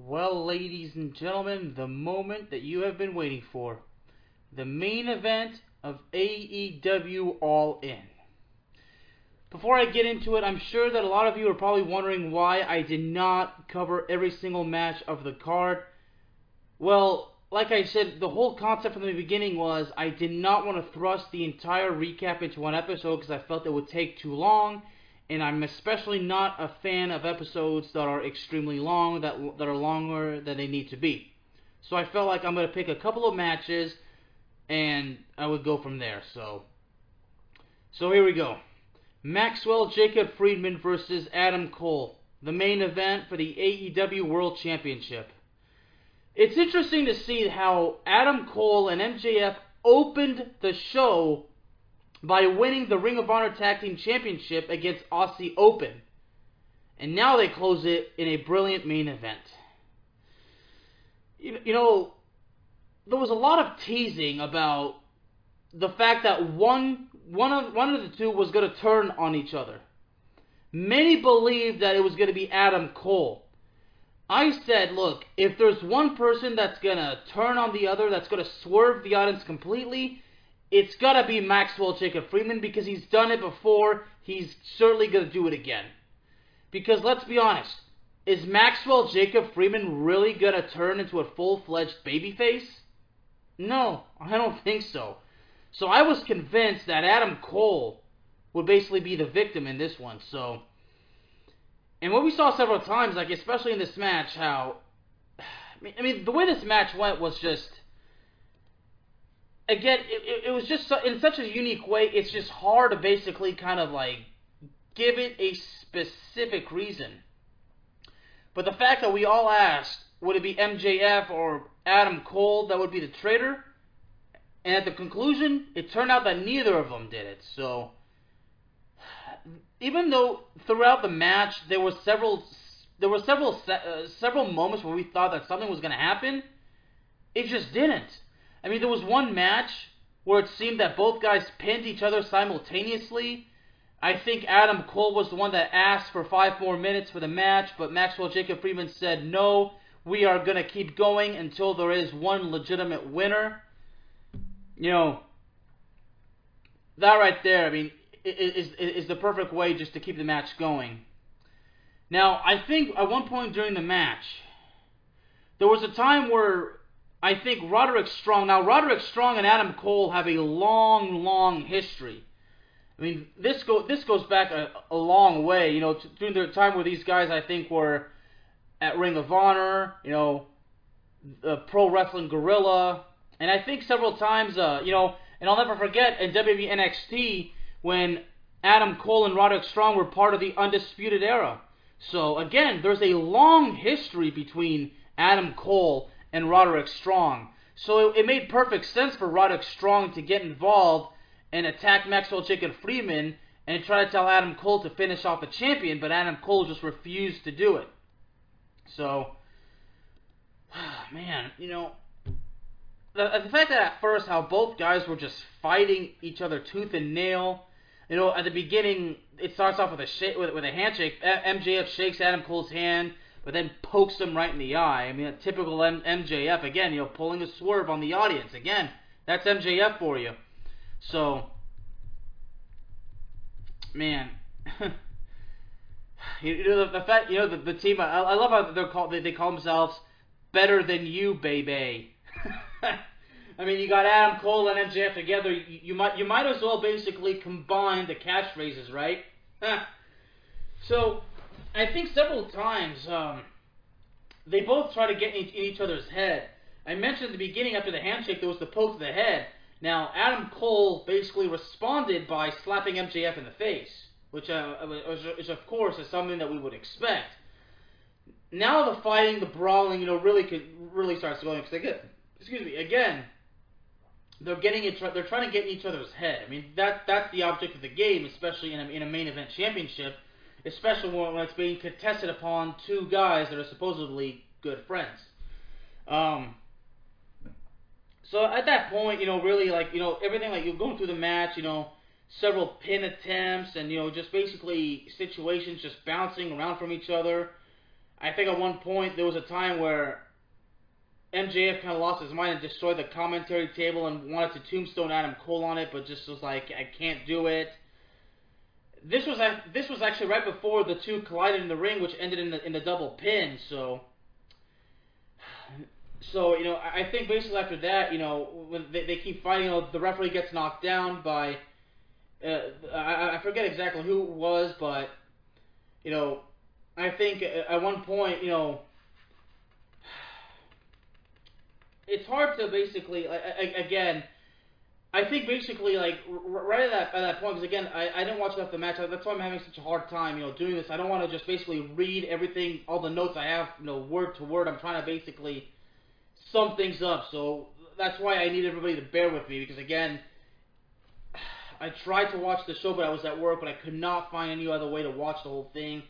Well, ladies and gentlemen, the moment that you have been waiting for. The main event of AEW All In. Before I get into it, I'm sure that a lot of you are probably wondering why I did not cover every single match of the card. Well, like I said, the whole concept from the beginning was I did not want to thrust the entire recap into one episode because I felt it would take too long and I'm especially not a fan of episodes that are extremely long, that that are longer than they need to be. So I felt like I'm gonna pick a couple of matches, and I would go from there. So, so here we go. Maxwell Jacob Friedman versus Adam Cole, the main event for the AEW World Championship. It's interesting to see how Adam Cole and MJF opened the show by winning the Ring of Honor Tag Team Championship against Aussie Open. And now they close it in a brilliant main event. You, you know, there was a lot of teasing about the fact that one one of one of the two was going to turn on each other. Many believed that it was going to be Adam Cole. I said, look, if there's one person that's going to turn on the other, that's going to swerve the audience completely, it's gotta be Maxwell Jacob Friedman because he's done it before. He's certainly gonna do it again. Because let's be honest, is Maxwell Jacob Friedman really gonna turn into a full fledged babyface? No, I don't think so. So I was convinced that Adam Cole would basically be the victim in this one. So, and what we saw several times, like especially in this match, how I mean, the way this match went was just again, it, it was just in such a unique way. It's just hard to basically kind of like give it a specific reason. But the fact that we all asked, would it be MJF or Adam Cole that would be the traitor? And at the conclusion, it turned out that neither of them did it. So, even though throughout the match there were several there were several uh, several moments where we thought that something was going to happen, it just didn't. I mean, there was one match where it seemed that both guys pinned each other simultaneously. I think Adam Cole was the one that asked for five more minutes for the match, but Maxwell Jacob Friedman said, no, we are going to keep going until there is one legitimate winner. You know, that right there, I mean, is, is the perfect way just to keep the match going. Now, I think at one point during the match, there was a time where I think Roderick Strong. Now, Roderick Strong and Adam Cole have a long, long history. I mean, this go this goes back a, a long way. You know, t- during the time where these guys, I think, were at Ring of Honor. You know, the Pro Wrestling Guerrilla, and I think several times. Uh, you know, and I'll never forget in WWE NXT when Adam Cole and Roderick Strong were part of the Undisputed Era. So again, there's a long history between Adam Cole and Roderick Strong. So it, it made perfect sense for Roderick Strong to get involved and attack Maxwell Jacob Friedman and try to tell Adam Cole to finish off the champion, but Adam Cole just refused to do it. So, man, you know, the, uh, the fact that at first how both guys were just fighting each other tooth and nail. You know, at the beginning, it starts off with a sh- with, with a handshake. MJF shakes Adam Cole's hand but then pokes him right in the eye. I mean, typical M- MJF again, you know, pulling a swerve on the audience. Again, that's MJF for you. So, man, you know the, the fact, you know the, the team. I, I love how they're called. They, they call themselves better than you, baby. I mean, you got Adam Cole and MJF together. You, you might you might as well basically combine the catchphrases, right? so I think several times um, they both try to get in each other's head. I mentioned at the beginning after the handshake there was the poke to the head. Now Adam Cole basically responded by slapping MJF in the face, which uh, which of course is something that we would expect. Now the fighting, the brawling, you know, really could really starts going because they get, excuse me, again, they're getting. They're trying to get in each other's head. I mean that that's the object of the game, especially in a, in a main event championship especially when it's being contested upon two guys that are supposedly good friends. Um, so at that point, you know, really like you know everything like you're going through the match, you know, several pin attempts and you know just basically situations just bouncing around from each other. I think at one point there was a time where MJF kind of lost his mind and destroyed the commentary table and wanted to tombstone Adam Cole on it, but just was like, I can't do it. This was this was actually right before the two collided in the ring, which ended in the in the double pin. So, so you know, I think basically after that, you know, when they, they keep fighting, you know, the referee gets knocked down by, uh, I, I forget exactly who it was, but you know, I think at one point, you know, it's hard to basically again. I think basically like right at that at that point because again I, I didn't watch enough of the match. That's why I'm having such a hard time you know doing this. I don't want to just basically read everything all the notes I have you know word to word. I'm trying to basically sum things up. So that's why I need everybody to bear with me because again I tried to watch the show but I was at work but I could not find any other way to watch the whole thing.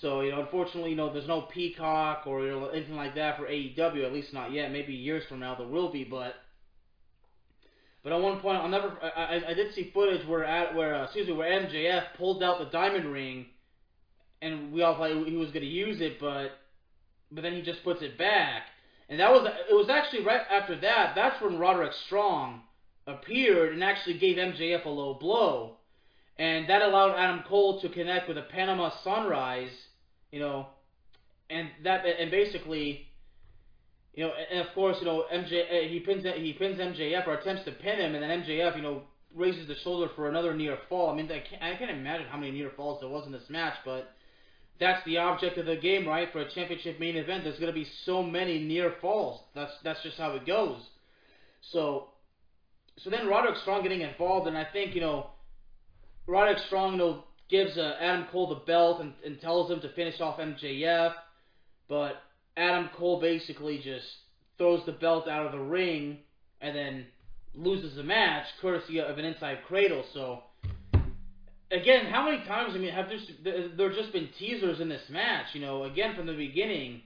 So, you know, unfortunately, you know, there's no Peacock or you know, anything like that for AEW, at least not yet. Maybe years from now there will be, but but at one point, I'll never. I, I, I did see footage where at where uh, excuse me, where MJF pulled out the diamond ring, and we all thought he was to use it, but but then he just puts it back, and that was it was actually right after that. That's when Roderick Strong appeared and actually gave MJF a low blow and that allowed Adam Cole to connect with a Panama Sunrise, you know, and that and basically, you know, and of course, you know, MJ uh, he pins he pins MJF or attempts to pin him, and then MJF, you know, raises the shoulder for another near fall. I mean, I can't, I can't imagine how many near falls there was in this match, but that's the object of the game, right? For a championship main event, there's going to be so many near falls. That's that's just how it goes. So, so then Roderick Strong getting involved, and I think you know Roderick Strong you know, gives uh, Adam Cole the belt and, and tells him to finish off MJF, but Adam Cole basically just throws the belt out of the ring and then loses the match courtesy of an inside cradle. So again, how many times I mean have there just been teasers in this match? You know, again from the beginning,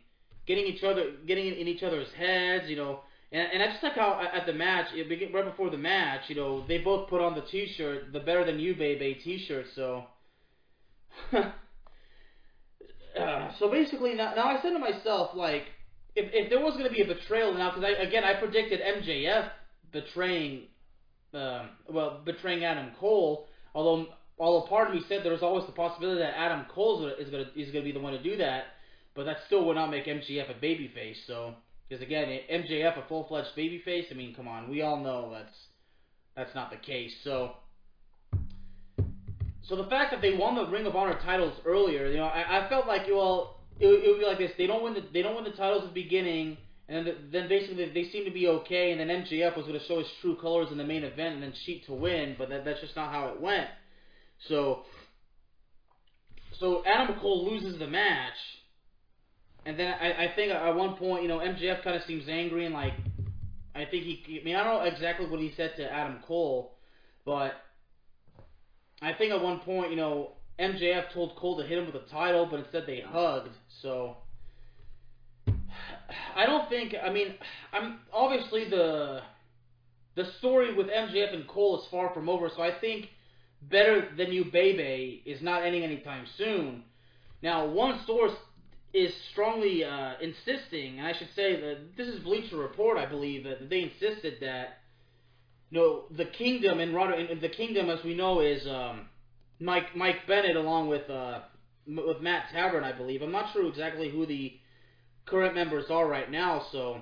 getting each other getting in each other's heads. You know, and, and I just like how at the match, right before the match, you know, they both put on the T-shirt, the "Better Than You, Baby" T-shirt. So, so basically, now, now I said to myself, like, if if there was going to be a betrayal now, because I again I predicted MJF betraying, um, well, betraying Adam Cole. Although, although part of me said there was always the possibility that Adam Cole is going to is going to be the one to do that, but that still would not make MJF a babyface. So. Because again, MJF a full fledged babyface. I mean, come on, we all know that's that's not the case. So, so the fact that they won the Ring of Honor titles earlier, you know, I, I felt like well, it, it would be like this: they don't win the they don't win the titles at the beginning, and then then basically they seem to be okay, and then MJF was going to show his true colors in the main event, and then cheat to win. But that, that's just not how it went. So, so Adam Cole loses the match and then I, I think at one point, you know, MJF kind of seems angry and like, I think he, I mean, I don't know exactly what he said to Adam Cole, but I think at one point, you know, MJF told Cole to hit him with a title, but instead they hugged. So I don't think. I mean, I'm obviously the the story with MJF and Cole is far from over. So I think better than you, baby, is not ending anytime soon. Now, one source is strongly uh, insisting, and I should say that this is Bleacher Report, I believe, that they insisted that know the kingdom and the kingdom, as we know, is um, Mike Mike Bennett along with uh, with Matt Taven, I believe. I'm not sure exactly who the current members are right now, so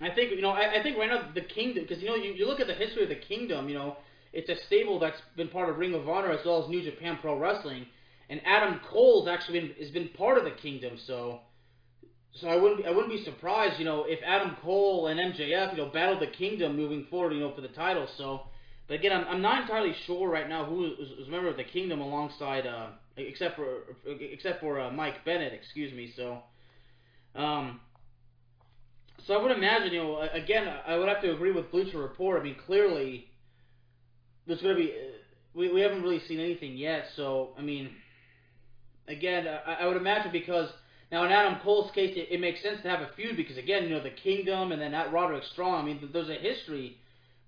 I think you know I, I think right now the kingdom because you know you, you look at the history of the kingdom, you know it's a stable that's been part of Ring of Honor as well as New Japan Pro Wrestling and Adam Cole's actually been has been part of the kingdom, so so I wouldn't I wouldn't be surprised, you know, if Adam Cole and MJF, you know, battle the kingdom moving forward, you know, for the title. So, but again, I'm, I'm not entirely sure right now who is, is a member of the kingdom alongside, uh, except for except for uh, Mike Bennett, excuse me. So, um, so I would imagine, you know, again, I would have to agree with Bleacher Report. I mean, clearly, there's going to be we we haven't really seen anything yet. So, I mean again, I, I would imagine because now in Adam Cole's case, it, it, makes sense to have a feud because again, you know, the Kingdom and then that Roderick Strong. I mean, there's a history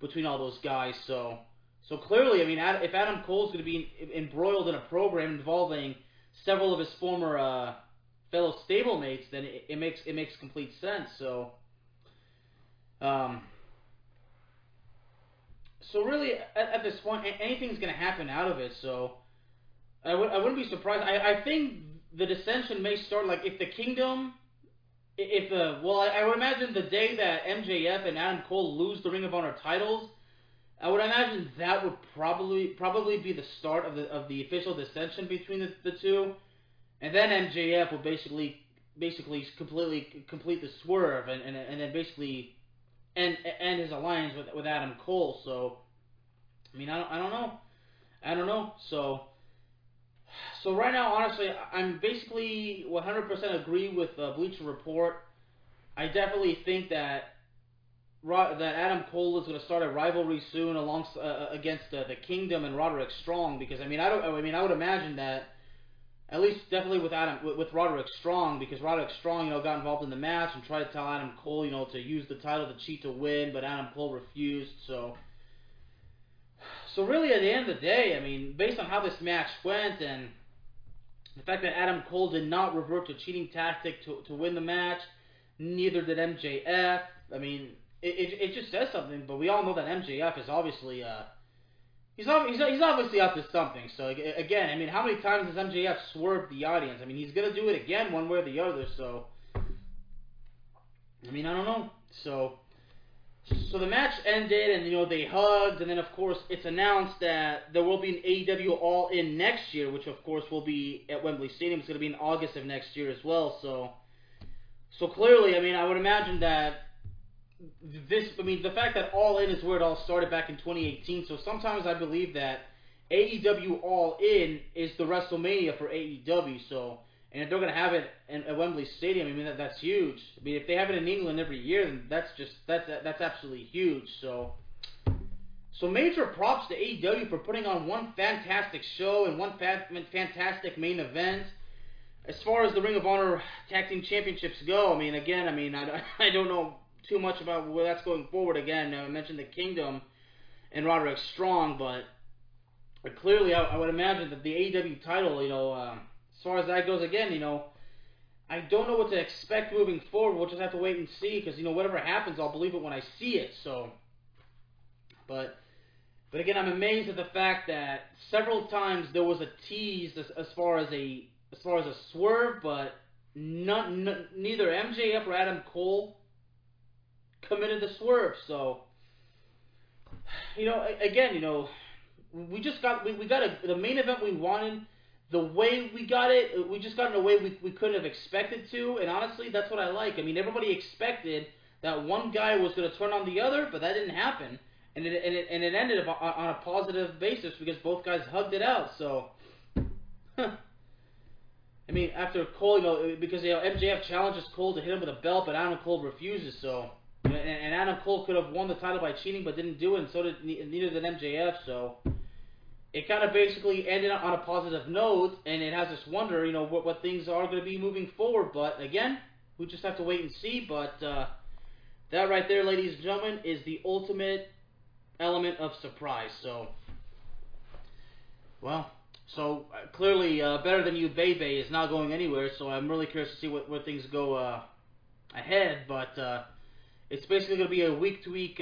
between all those guys. So, so clearly, I mean, if Adam Cole's going to be embroiled in a program involving several of his former uh, fellow stablemates, then it, it makes it makes complete sense. So, um, so really at, at this point, anything's going to happen out of it. So, I would I wouldn't be surprised. I I think the dissension may start like if the kingdom. If the well, I, I would imagine the day that MJF and Adam Cole lose the Ring of Honor titles, I would imagine that would probably probably be the start of the of the official dissension between the, the two, and then MJF will basically basically completely complete the swerve and and, and then basically end end his alliance with with Adam Cole. So, I mean, I don't I don't know, I don't know. So, so right now, honestly, I'm basically 100% agree with uh, Bleacher Report. I definitely think that that Adam Cole is going to start a rivalry soon along uh, uh, against uh, the Kingdom and Roderick Strong because I mean I don't I mean I would imagine that at least definitely with Adam with, with Roderick Strong because Roderick Strong you know got involved in the match and tried to tell Adam Cole you know to use the title to cheat to win but Adam Cole refused so so really at the end of the day I mean based on how this match went and the fact that Adam Cole did not revert to cheating tactic to to win the match neither did MJF I mean it, it, it just says something. But we all know that MJF is obviously uh, he's he's he's obviously up to something. So again, I mean, how many times has MJF swerved the audience? I mean, he's gonna do it again, one way or the other. So I mean, I don't know. So so the match ended, and you know they hugged, and then of course it's announced that there will be an AEW All In next year, which of course will be at Wembley Stadium. It's going to be in August of next year as well. So, so clearly, I mean, I would imagine that this, I mean, the fact that All In is where it all started back in 2018. So sometimes I believe that AEW All In is the WrestleMania for AEW. So, and if they're gonna have it in, at Wembley Stadium, I mean that that's huge. I mean, if they have it in England every year, then that's just that's that's absolutely huge. So. So major props to AEW for putting on one fantastic show and one fa- fantastic main event. As far as the Ring of Honor Tag Team Championships go, I mean, again, I mean, I, I don't know too much about where that's going forward. Again, I mentioned the Kingdom and Roderick Strong, but, but clearly I, I, would imagine that the AEW title, you know, uh, as far as that goes, again, you know, I don't know what to expect moving forward. We'll just have to wait and see because you know whatever happens, I'll believe it when I see it. So, but but again, I'm amazed at the fact that several times there was a tease as, as far as a as far as a swerve, but not, neither MJF or Adam Cole committed the swerve. So, you know, again, you know, we just got we, we got a, the main event we wanted. The way we got it, we just got in a way we, we couldn't have expected to, and honestly, that's what I like. I mean, everybody expected that one guy was going to turn on the other, but that didn't happen, and it and it, and it ended up on, on a positive basis because both guys hugged it out. So, I mean, after Cole, you know, because you know MJF challenges Cole to hit him with a belt, but Adam Cole refuses. So, and, and Adam Cole could have won the title by cheating, but didn't do it, and so did neither did MJF. So it kind of basically ended on a positive note, and it has us wonder, you know, what, what things are going to be moving forward. But again, we just have to wait and see. But uh, that right there, ladies and gentlemen, is the ultimate element of surprise. So, well, so uh, clearly, uh, better than you, Bebe, is not going anywhere. So I'm really curious to see what, where things go uh, ahead. But uh, it's basically going to be a week to week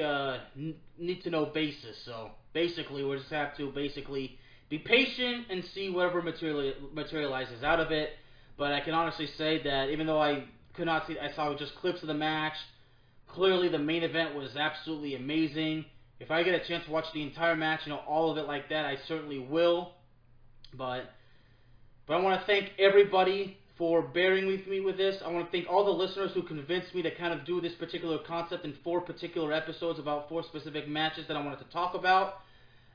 need to know basis. So basically, we just have to basically be patient and see whatever material materializes out of it. But I can honestly say that even though I could not see, I saw just clips of the match. Clearly, the main event was absolutely amazing. If I get a chance to watch the entire match, you know, all of it like that, I certainly will. But but I want to thank everybody for bearing with me with this. I want to thank all the listeners who convinced me to kind of do this particular concept in four particular episodes about four specific matches that I wanted to talk about.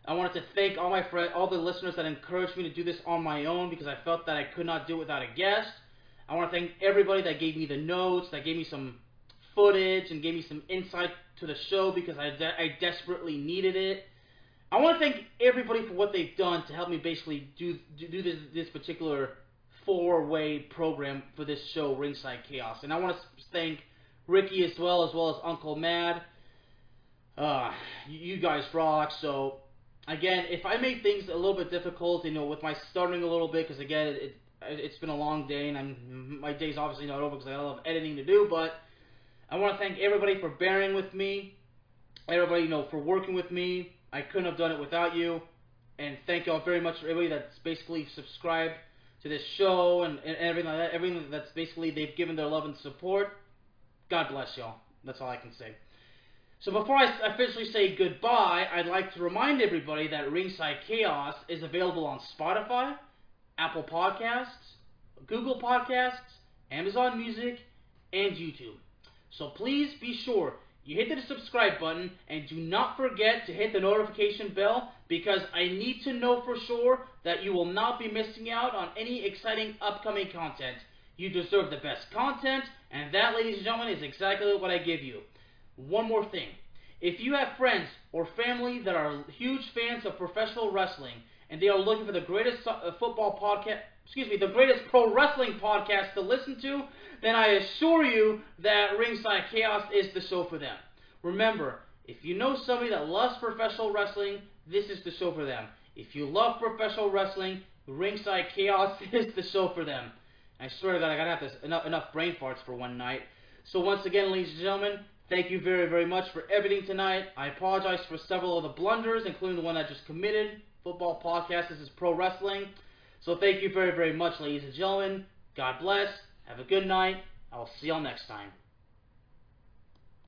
I wanted to thank all my friends, all the listeners that encouraged me to do this on my own because I felt that I could not do it without a guest. I want to thank everybody that gave me the notes, that gave me some footage, and gave me some insight to the show because I, de- I desperately needed it. I want to thank everybody for what they've done to help me basically do do this this particular four-way program for this show, Ringside Chaos. And I want to thank Ricky as well, as well as Uncle Mad. Uh, you guys rock. So, again, if I made things a little bit difficult, you know, with my stuttering a little bit, because again, it, it's been a long day, and I'm, my day's obviously not over because I of editing to do. But I want to thank everybody for bearing with me, everybody you know for working with me. I couldn't have done it without you, and thank y'all very much for everybody that's basically subscribed to this show and, and everything like that. Everything that's basically they've given their love and support. God bless y'all. That's all I can say. So before I officially say goodbye, I'd like to remind everybody that Ringside Chaos is available on Spotify, Apple Podcasts, Google Podcasts, Amazon Music, and YouTube. So please be sure you hit the subscribe button and do not forget to hit the notification bell because I need to know for sure that you will not be missing out on any exciting upcoming content. You deserve the best content, and that, ladies and gentlemen, is exactly what I give you. One more thing. If you have friends or family that are huge fans of professional wrestling and they are looking for the greatest uh, football podcast, excuse me, the greatest pro wrestling podcast to listen to, then I assure you that Ringside Chaos is the show for them. Remember, if you know somebody that loves professional wrestling, this is the show for them. If you love professional wrestling, Ringside Chaos is the show for them. I swear to God, I gotta have this enough, enough brain farts for one night. So once again, ladies and gentlemen, Thank you very, very much for everything tonight. I apologize for several of the blunders, including the one I just committed. Football podcast, this is pro wrestling. So thank you very, very much, ladies and gentlemen. God bless. Have a good night. I will see y'all next time.